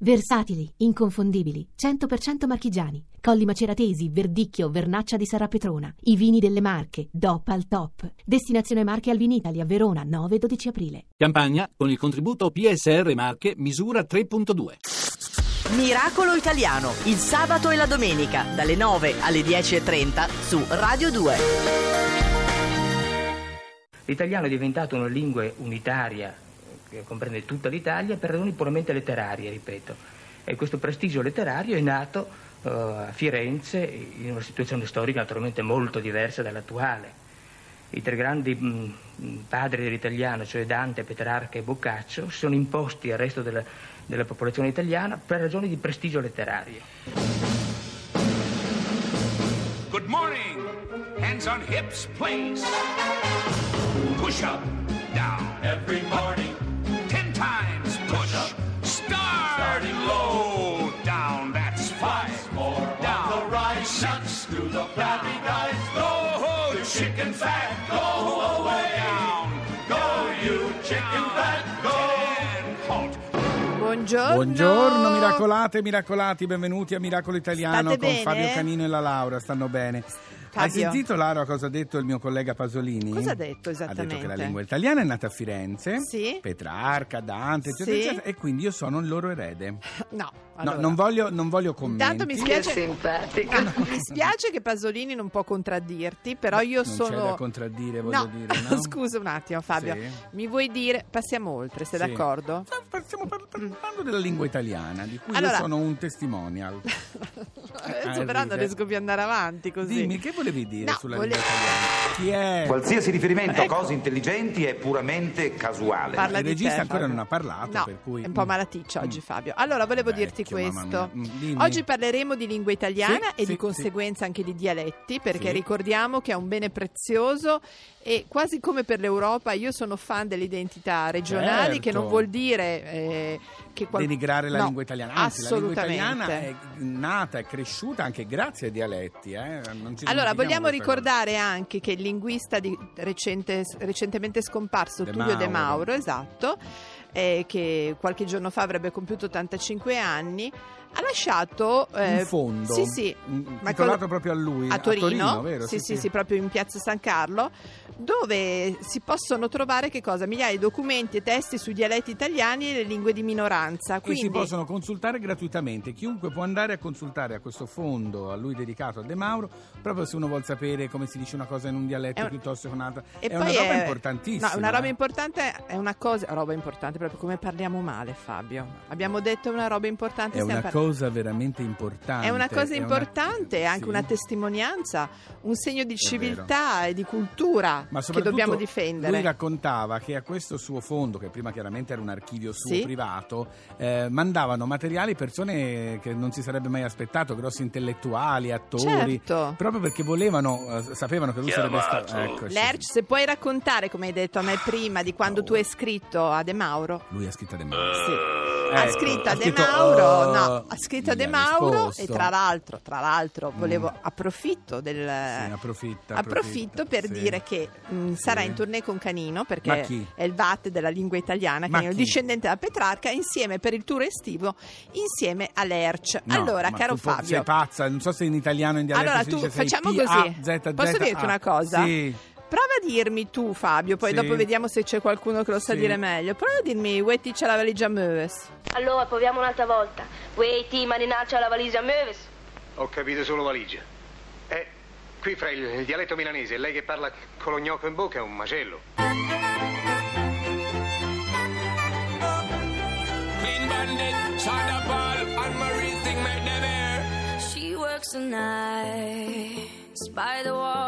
Versatili, inconfondibili, 100% marchigiani. Colli Maceratesi, Verdicchio, Vernaccia di Sarapetrona. I vini delle Marche, DOP al top. Destinazione Marche al Vinitali a Verona, 9-12 aprile. Campagna con il contributo PSR Marche misura 3.2. Miracolo Italiano, il sabato e la domenica, dalle 9 alle 10.30 su Radio 2. L'italiano è diventato una lingua unitaria che comprende tutta l'Italia per ragioni puramente letterarie, ripeto. E questo prestigio letterario è nato uh, a Firenze in una situazione storica naturalmente molto diversa dall'attuale. I tre grandi mh, padri dell'italiano, cioè Dante, Petrarca e Boccaccio, sono imposti al resto della, della popolazione italiana per ragioni di prestigio letterario. Good morning. Hands on hips, please. Push up, Buongiorno. Buongiorno miracolate, miracolati, benvenuti a Miracolo Italiano State con bene? Fabio Canino e la Laura, stanno bene. Hai Fabio. sentito Laura cosa ha detto il mio collega Pasolini? Cosa ha detto Ha detto che esattamente? la lingua italiana è nata a Firenze, Sì. Petrarca, Dante, eccetera, Sì. eccetera, e quindi io sono il loro erede. No, No, allora. non voglio, non voglio commenti. Intanto mi spiace, Ah, mi spiace che Pasolini non può contraddirti, però io Non sono. c'è da contraddire, voglio no, dire, no? scusa un attimo, Fabio. Sì. Mi vuoi dire. Passiamo oltre, sei Sì. d'accordo? No, Stiamo par- parlando della lingua italiana, di cui Allora- io sono un testimonial. Adesso però non riesco più ad andare avanti così. Dimmi, che volevi dire No, sulla vole- lingua italiana? Chi è? Qualsiasi riferimento Ecco. a cose intelligenti è puramente casuale. Parla Il di regista te, ancora Fabio. non ha parlato, No, per cui- è un po' Mm. malaticcio oggi, Mm. Fabio. Allora, volevo dirti Vecchio, mamma questo. Mm. Oggi parleremo di lingua italiana Sì, e sì, di conseguenza anche di dialetti, perché Sì. ricordiamo che è un bene prezioso e quasi come per l'Europa io sono fan delle identità regionali, Certo. che non vuol dire eh, che qual- denigrare la No, lingua italiana. Anzi, la lingua italiana è nata, è cresciuta anche grazie ai dialetti. eh. Allora, vogliamo ricordare anche che il linguista di recente- recentemente scomparso, De Tullio De Mauro. Mauro, esatto, eh, che qualche giorno fa avrebbe compiuto 85 anni, ha lasciato... eh, un fondo Sì, sì. mm, ma titolato quello- proprio a lui. a Torino, vero? sì, sì, sì, proprio in piazza San Carlo, dove si possono trovare che cosa? Migliaia di documenti e testi sui dialetti italiani e le lingue di minoranza. Che si Quindi, possono consultare gratuitamente. Chiunque può andare a consultare a questo fondo a lui dedicato a De Mauro, proprio se uno vuole sapere come si dice una cosa in un dialetto un- piuttosto che un'altra. e è una roba è- importantissima. No, una roba eh. importante è una cosa, roba importante proprio come parliamo male, Fabio. Abbiamo detto una roba importante. È stiamo una cosa veramente importante. È una cosa è importante, è anche Sì. una testimonianza, un segno di civiltà e di cultura Ma che dobbiamo Lui difendere. raccontava che a questo suo fondo, che prima chiaramente era un archivio suo Sì. privato, eh, mandavano materiali persone che non si sarebbe mai aspettato, grossi intellettuali, attori, Certo. proprio perché volevano, eh, sapevano che lui sarebbe stato. Eccoci. Lerch, se puoi raccontare, come hai detto a me prima, di quando tu hai scritto a De Mauro. Lui ha scritto a De Mauro. Sì. Ecco, ha scritto a De Mauro, oh, no, ha scritto a De Mauro risposto. e tra l'altro, tra l'altro, volevo Mm. approfitto del Sì, approfitta, approfitto per sì. dire che mh, sarà Sì. in tournée con Canino perché è il VAT della lingua italiana, Ma Canino, chi? discendente da Petrarca, insieme per il tour estivo, insieme a Lerch. No, allora, caro Fabio, Sei pazza, non so se in italiano o in dialetto allora tu facciamo così. Posso dirti una cosa? Sì. Prova a dirmi tu, Fabio, poi Sì. dopo vediamo se c'è qualcuno che lo sa Sì. dire meglio. Prova a dirmi, Wetti c'è la valigia Möves. Allora proviamo un'altra volta. Waiti, marinaccia la valigia Möves. Ho capito solo valigia. Eh, qui fra il, il dialetto milanese e lei che parla con lo gnocco in bocca è un macello. Clean bandit, China Ball, and Marie thing make them air. She works the nights by the water.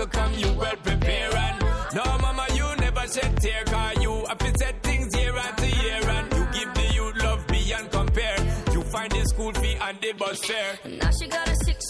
obstacle come, you well prepare. And no, mama, you never shed tear. Cause you have to set things year after year. And you give the youth love beyond compare. You find the school fee and the bus fare. Now she got a six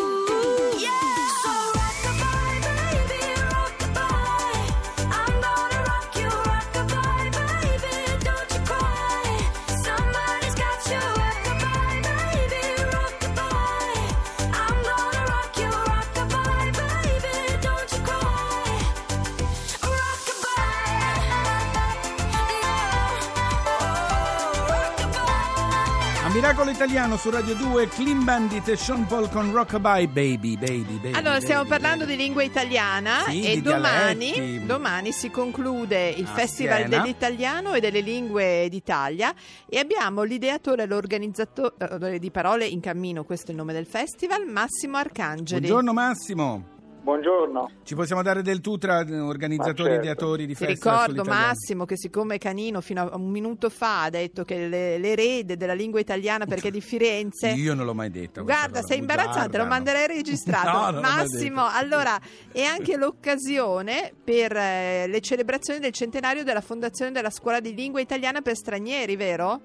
Italiano su Radio 2, Clean Bandit e Sean Paul con Rockabye Baby, Baby, Baby. Allora, stiamo baby, parlando di lingua italiana Sì, e domani, domani si conclude il A Festival Siena. dell'Italiano e delle Lingue d'Italia e abbiamo l'ideatore e l'organizzatore di Parole in Cammino, questo è il nome del festival, Massimo Arcangeli. Buongiorno Massimo. Buongiorno. Ci possiamo dare del tu tra eh, organizzatori e certo. ideatori di Ti festival ricordo? Massimo che siccome Canino fino a un minuto fa ha detto che le- l'erede della lingua italiana perché è di Firenze Io non l'ho mai detto. Guarda, sei imbarazzante, lo manderei registrato. No, Massimo, allora è anche l'occasione per eh, le celebrazioni del centenario della fondazione della scuola di lingua italiana per stranieri, vero?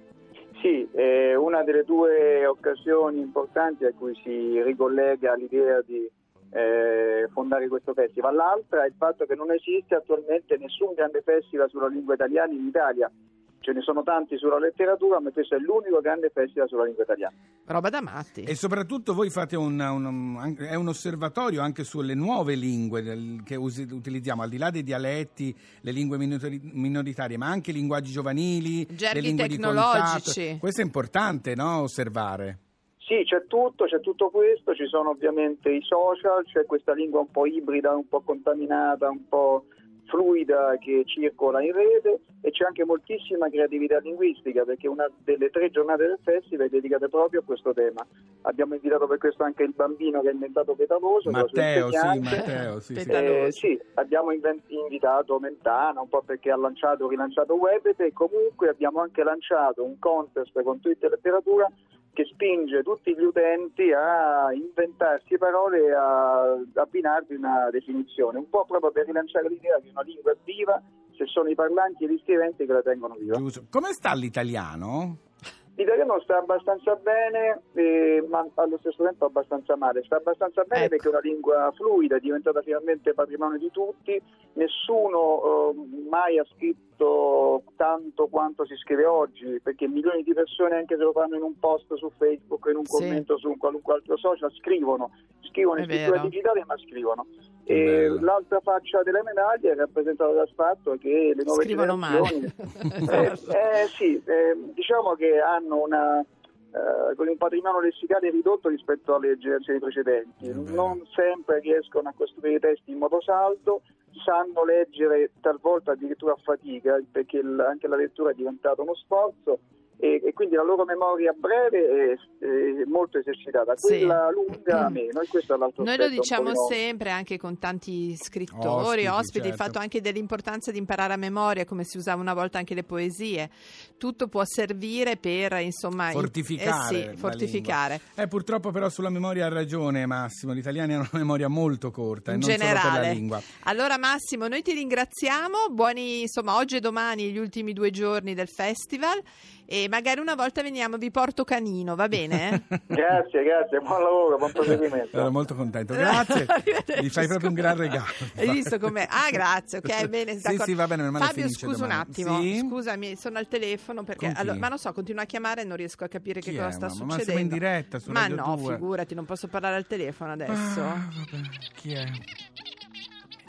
Sì, è una delle due occasioni importanti a cui si ricollega l'idea di eh, fondare questo festival. L'altra è il fatto che non esiste attualmente nessun grande festival sulla lingua italiana in Italia. Ce ne sono tanti sulla letteratura, ma questo è l'unico grande festival sulla lingua italiana. Roba da matti. E soprattutto voi fate un, un- un- è un osservatorio anche sulle nuove lingue che usi- utilizziamo, al di là dei dialetti, le lingue minori- minoritarie, ma anche i linguaggi giovanili, Gerghi le lingue tecnologici. Questo è importante, no? Osservare. Sì, c'è tutto, c'è tutto questo, ci sono ovviamente i social, c'è questa lingua un po' ibrida, un po' contaminata, un po' fluida che circola in rete e c'è anche moltissima creatività linguistica perché una delle tre giornate del festival è dedicata proprio a questo tema. Abbiamo invitato per questo anche il bambino che ha inventato Petaloso, Matteo, sì. Matteo, sì, sì. Eh, sì, abbiamo invitato Mentana un po' perché ha lanciato, rilanciato Webet e comunque abbiamo anche lanciato un contest con Twitter Letteratura che spinge tutti gli utenti a inventarsi parole e a abbinarvi una definizione, un po' proprio per rilanciare l'idea che una lingua è viva se sono i parlanti e gli scriventi che la tengono viva. Giusto. Come sta l'italiano? L'italiano sta abbastanza bene, eh, ma allo stesso tempo abbastanza male. Sta abbastanza bene Ecco. perché è una lingua fluida, è diventata finalmente patrimonio di tutti. Nessuno eh, mai ha scritto tanto quanto si scrive oggi, perché milioni di persone, anche se lo fanno in un post su Facebook, in un Sì. commento su un qualunque altro social, scrivono. Scrivono È in scrittura vero. digitale, ma scrivono. E l'altra faccia della medaglia è rappresentata dal fatto che le nuove Scrivono male. generazioni eh, eh, sì, eh, diciamo che hanno una, eh, con un patrimonio lessicale ridotto rispetto alle generazioni precedenti. Vero. Non sempre riescono a costruire testi in modo saldo, sanno leggere talvolta addirittura a fatica, perché il- anche la lettura è diventata uno sforzo. E, e quindi la loro memoria breve è, è molto esercitata, Sì. quella lunga meno, e questo è l'alro Noi lo aspetto diciamo sempre anche con tanti scrittori, Ospiti, ospiti, il certo. fatto anche dell'importanza di imparare a memoria, come si usava una volta anche le poesie. Tutto può servire per, insomma, in- Fortificare. eh sì, fortificare. Eh, purtroppo però sulla memoria ha ragione Massimo, gli italiani hanno una memoria molto corta In e non solo per la generale. lingua. Allora Massimo, noi ti ringraziamo, buoni insomma oggi e domani gli ultimi due giorni del festival e magari una volta veniamo, vi porto canino, va bene? Grazie, grazie, buon lavoro, buon proseguimento. Sono molto contento, grazie. Mi fai proprio un gran regalo. Hai visto com'è? Ah, grazie, ok, bene. Sì, d'accordo. sì, va bene, mia madre Fabio, scusa un domani. attimo, Sì? scusami, sono al telefono perché allora, ma non so, continua a chiamare e non riesco a capire Chi che è, cosa sta mamma? Ma succedendo. siamo in diretta su Ma Radio no, 2. figurati, non posso parlare al telefono adesso. Ah, vabbè, chi è?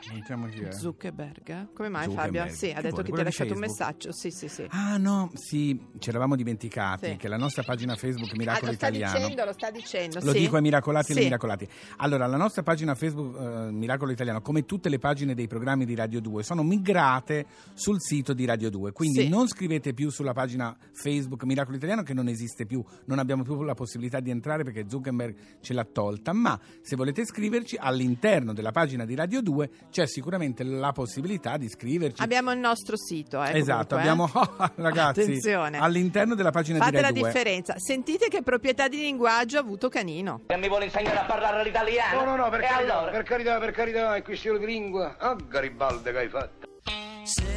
Sentiamo chi è. Zuckerberg? Come mai Zuckerberg. Fabio? Sì, ha detto che ti ha lasciato un Facebook? messaggio. Sì, sì, sì. Ah no, sì, ci eravamo dimenticati Sì. che la nostra pagina Facebook Miracolo Ah, lo sta Italiano dicendo, lo sta dicendo. Lo sì. dico ai miracolati e Sì. miracolati. Allora, la nostra pagina Facebook eh, Miracolo Italiano, come tutte le pagine dei programmi di Radio 2, sono migrate sul sito di Radio 2. Quindi Sì. non scrivete più sulla pagina Facebook Miracolo Italiano che non esiste più, non abbiamo più la possibilità di entrare perché Zuckerberg ce l'ha tolta, ma se volete scriverci all'interno della pagina di Radio 2 c'è sicuramente la possibilità di scriverci. Abbiamo il nostro sito, eh, Esatto, comunque, eh. abbiamo ragazzi Attenzione. all'interno della pagina Fate di la Radio 2. differenza. Sentite che proprietà di linguaggio ha avuto Canino. E mi vuole insegnare a parlare l'italiano? No, no, no, per carità, allora? per carità, per carità, è questione di lingua. Ah, Garibaldi che hai fatto. Say,